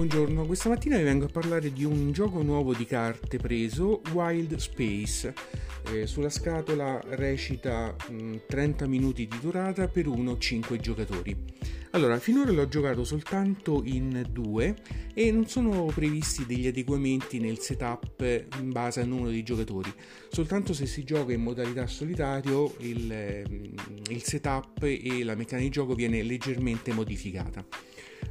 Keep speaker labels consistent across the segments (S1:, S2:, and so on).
S1: Buongiorno, questa mattina vi vengo a parlare di un gioco nuovo di carte preso, Wild Space. Eh, sulla scatola recita mh, 30 minuti di durata per 1-5 giocatori. Allora, finora l'ho giocato soltanto in due e non sono previsti degli adeguamenti nel setup in base al numero di giocatori. Soltanto se si gioca in modalità solitario il, il setup e la meccanica di gioco viene leggermente modificata.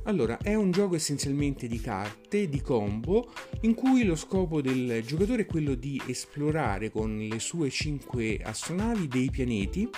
S1: Allora, è un gioco essenzialmente di carte, di combo, in cui lo scopo del giocatore è quello di esplorare con le sue 5 astronavi dei pianeti.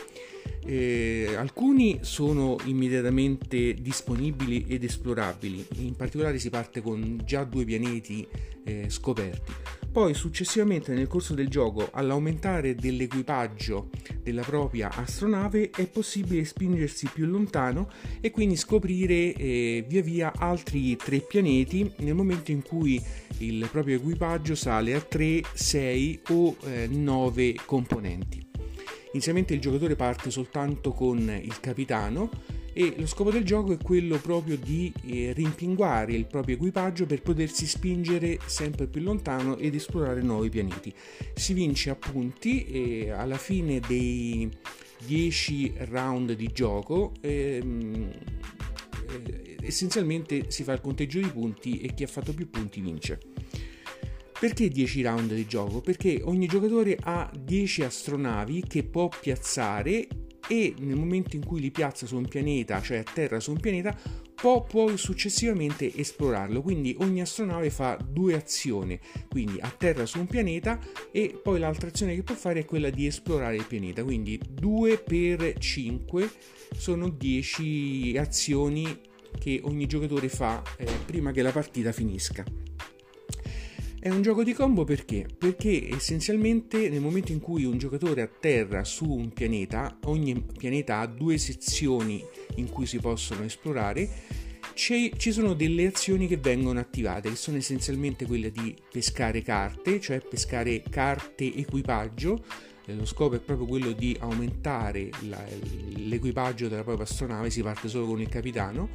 S1: Eh, alcuni sono immediatamente disponibili ed esplorabili, in particolare si parte con già due pianeti eh, scoperti. Poi successivamente nel corso del gioco, all'aumentare dell'equipaggio della propria astronave, è possibile spingersi più lontano e quindi scoprire eh, via via altri tre pianeti nel momento in cui il proprio equipaggio sale a 3, 6 o eh, 9 componenti. Inizialmente il giocatore parte soltanto con il capitano e lo scopo del gioco è quello proprio di eh, rimpinguare il proprio equipaggio per potersi spingere sempre più lontano ed esplorare nuovi pianeti. Si vince a punti e alla fine dei 10 round di gioco ehm, eh, essenzialmente si fa il conteggio di punti e chi ha fatto più punti vince. Perché 10 round di gioco? Perché ogni giocatore ha 10 astronavi che può piazzare e nel momento in cui li piazza su un pianeta, cioè a terra su un pianeta, può poi successivamente esplorarlo. Quindi ogni astronave fa due azioni, quindi a terra su un pianeta e poi l'altra azione che può fare è quella di esplorare il pianeta. Quindi 2 per 5 sono 10 azioni che ogni giocatore fa eh, prima che la partita finisca. È un gioco di combo perché? Perché essenzialmente nel momento in cui un giocatore atterra su un pianeta, ogni pianeta ha due sezioni in cui si possono esplorare, ci sono delle azioni che vengono attivate, che sono essenzialmente quelle di pescare carte, cioè pescare carte equipaggio, lo scopo è proprio quello di aumentare la, l'equipaggio della propria astronave, si parte solo con il capitano,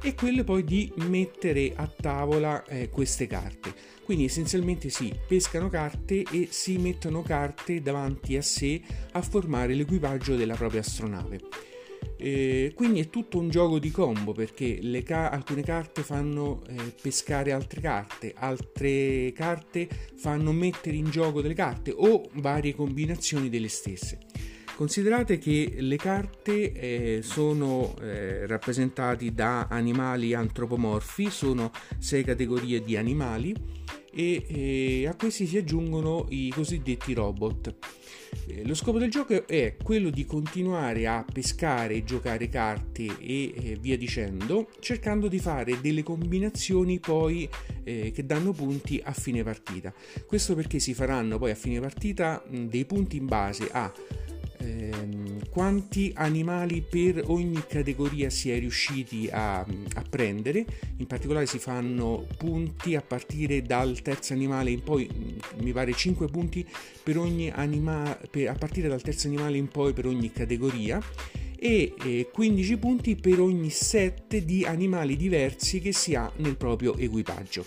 S1: e quello poi di mettere a tavola eh, queste carte. Quindi essenzialmente si pescano carte e si mettono carte davanti a sé a formare l'equipaggio della propria astronave. E quindi è tutto un gioco di combo perché ca- alcune carte fanno eh, pescare altre carte, altre carte fanno mettere in gioco delle carte o varie combinazioni delle stesse. Considerate che le carte eh, sono eh, rappresentate da animali antropomorfi, sono sei categorie di animali e eh, a questi si aggiungono i cosiddetti robot. Eh, lo scopo del gioco è quello di continuare a pescare e giocare carte e eh, via dicendo, cercando di fare delle combinazioni poi eh, che danno punti a fine partita. Questo perché si faranno poi a fine partita mh, dei punti in base a ehm, quanti animali per ogni categoria si è riusciti a, a, prendere, in particolare si fanno punti a partire dal terzo animale in poi, mi pare 5 punti per ogni animale, a partire dal terzo animale in poi per ogni categoria e eh, 15 punti per ogni set di animali diversi che si ha nel proprio equipaggio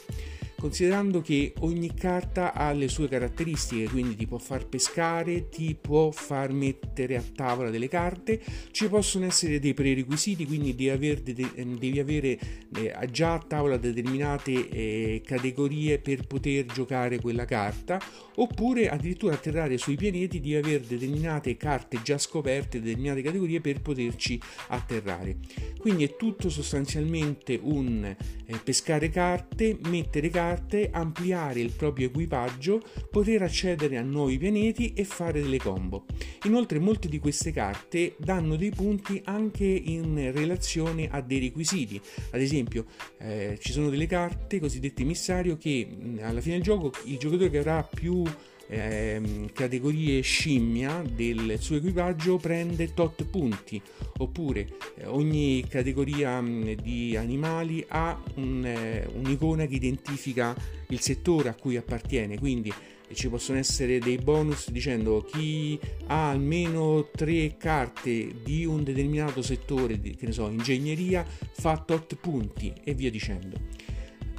S1: considerando che ogni carta ha le sue caratteristiche, quindi ti può far pescare, ti può far mettere a tavola delle carte, ci possono essere dei prerequisiti, quindi devi, aver, devi avere eh, già a tavola determinate eh, categorie per poter giocare quella carta, oppure addirittura atterrare sui pianeti di avere determinate carte già scoperte, determinate categorie per poterci atterrare. Quindi è tutto sostanzialmente un eh, pescare carte, mettere carte, carte, ampliare il proprio equipaggio, poter accedere a nuovi pianeti e fare delle combo. Inoltre molte di queste carte danno dei punti anche in relazione a dei requisiti. Ad esempio eh, ci sono delle carte cosiddette emissario che alla fine del gioco il giocatore che avrà più eh, categorie scimmia del suo equipaggio prende tot punti oppure eh, ogni categoria mh, di animali ha un, eh, un'icona che identifica il settore a cui appartiene quindi ci possono essere dei bonus dicendo chi ha almeno tre carte di un determinato settore, che ne so, ingegneria, fa tot punti e via dicendo.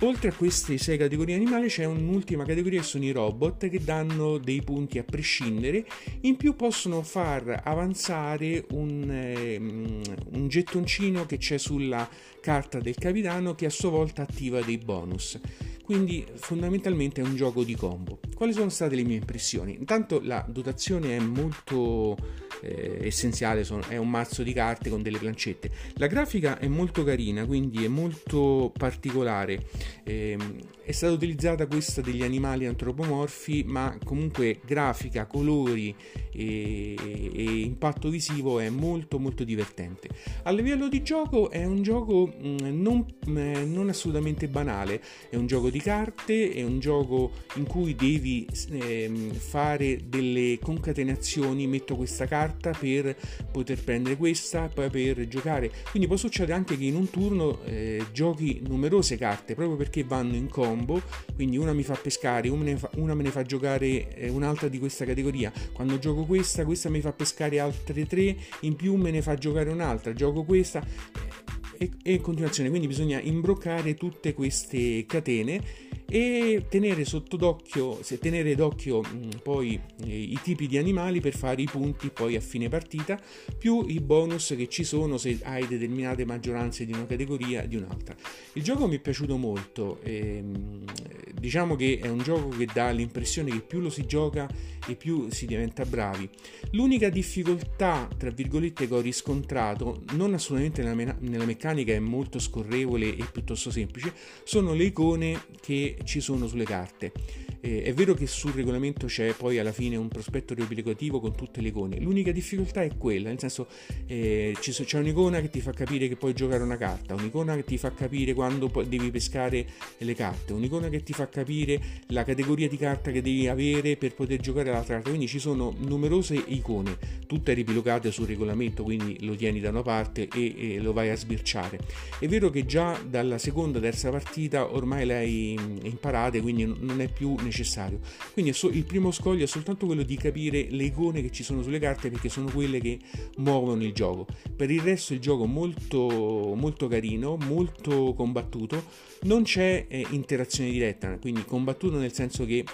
S1: Oltre a queste sei categorie animali c'è un'ultima categoria sono i robot che danno dei punti a prescindere, in più possono far avanzare un, eh, un gettoncino che c'è sulla carta del capitano che a sua volta attiva dei bonus. Quindi fondamentalmente è un gioco di combo. Quali sono state le mie impressioni? Intanto la dotazione è molto eh, essenziale, sono, è un mazzo di carte con delle plancette. La grafica è molto carina, quindi è molto particolare. Eh, è stata utilizzata questa degli animali antropomorfi, ma comunque grafica, colori e, e impatto visivo è molto molto divertente. A livello di gioco è un gioco mm, non, eh, non assolutamente banale, è un gioco di carte, è un gioco in cui devi eh, fare delle concatenazioni, metto questa carta per poter prendere questa, poi per giocare. Quindi può succedere anche che in un turno eh, giochi numerose carte proprio perché vanno in combo, quindi una mi fa pescare, una me ne fa, una me ne fa giocare eh, un'altra di questa categoria. Quando gioco questa, questa mi fa pescare altre tre, in più me ne fa giocare un'altra, gioco questa e, e in continuazione. Quindi bisogna imbroccare tutte queste catene e tenere sotto d'occhio, se tenere d'occhio mh, poi eh, i tipi di animali per fare i punti poi a fine partita, più i bonus che ci sono se hai determinate maggioranze di una categoria e di un'altra. Il gioco mi è piaciuto molto, ehm, diciamo che è un gioco che dà l'impressione che più lo si gioca e più si diventa bravi. L'unica difficoltà, tra virgolette, che ho riscontrato, non assolutamente nella, me- nella meccanica, è molto scorrevole e piuttosto semplice, sono le icone che ci sono sulle carte. Eh, è vero che sul regolamento c'è poi alla fine un prospetto riepilogativo con tutte le icone, l'unica difficoltà è quella, nel senso eh, c'è un'icona che ti fa capire che puoi giocare una carta, un'icona che ti fa capire quando devi pescare le carte, un'icona che ti fa capire la categoria di carta che devi avere per poter giocare l'altra carta, quindi ci sono numerose icone, tutte ripilogate sul regolamento, quindi lo tieni da una parte e, e lo vai a sbirciare. È vero che già dalla seconda, terza partita ormai le hai imparate, quindi non è più necessario. Quindi il primo scoglio è soltanto quello di capire le icone che ci sono sulle carte perché sono quelle che muovono il gioco. Per il resto il gioco molto, molto carino, molto combattuto, non c'è eh, interazione diretta, quindi combattuto nel senso che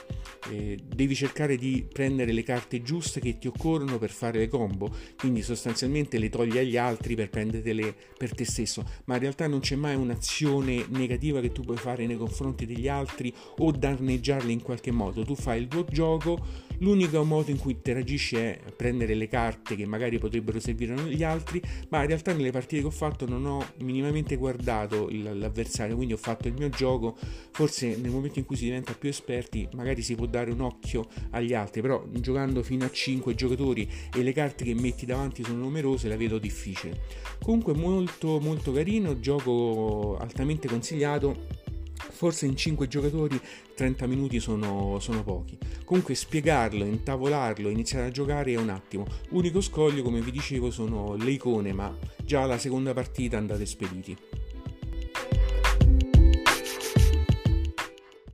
S1: eh, devi cercare di prendere le carte giuste che ti occorrono per fare le combo, quindi sostanzialmente le togli agli altri per prendertele per te stesso, ma in realtà non c'è mai un'azione negativa che tu puoi fare nei confronti degli altri o danneggiarli in qualche modo, tu fai il tuo gioco, l'unico modo in cui interagisci è prendere le carte che magari potrebbero servire agli altri, ma in realtà nelle partite che ho fatto non ho minimamente guardato l'avversario, quindi ho fatto il mio gioco, forse nel momento in cui si diventa più esperti magari si può dare un occhio agli altri, però giocando fino a 5 giocatori e le carte che metti davanti sono numerose la vedo difficile. Comunque molto molto carino, gioco altamente consigliato forse in 5 giocatori 30 minuti sono, sono, pochi. Comunque spiegarlo, intavolarlo, iniziare a giocare è un attimo. Unico scoglio, come vi dicevo, sono le icone, ma già la seconda partita andate spediti.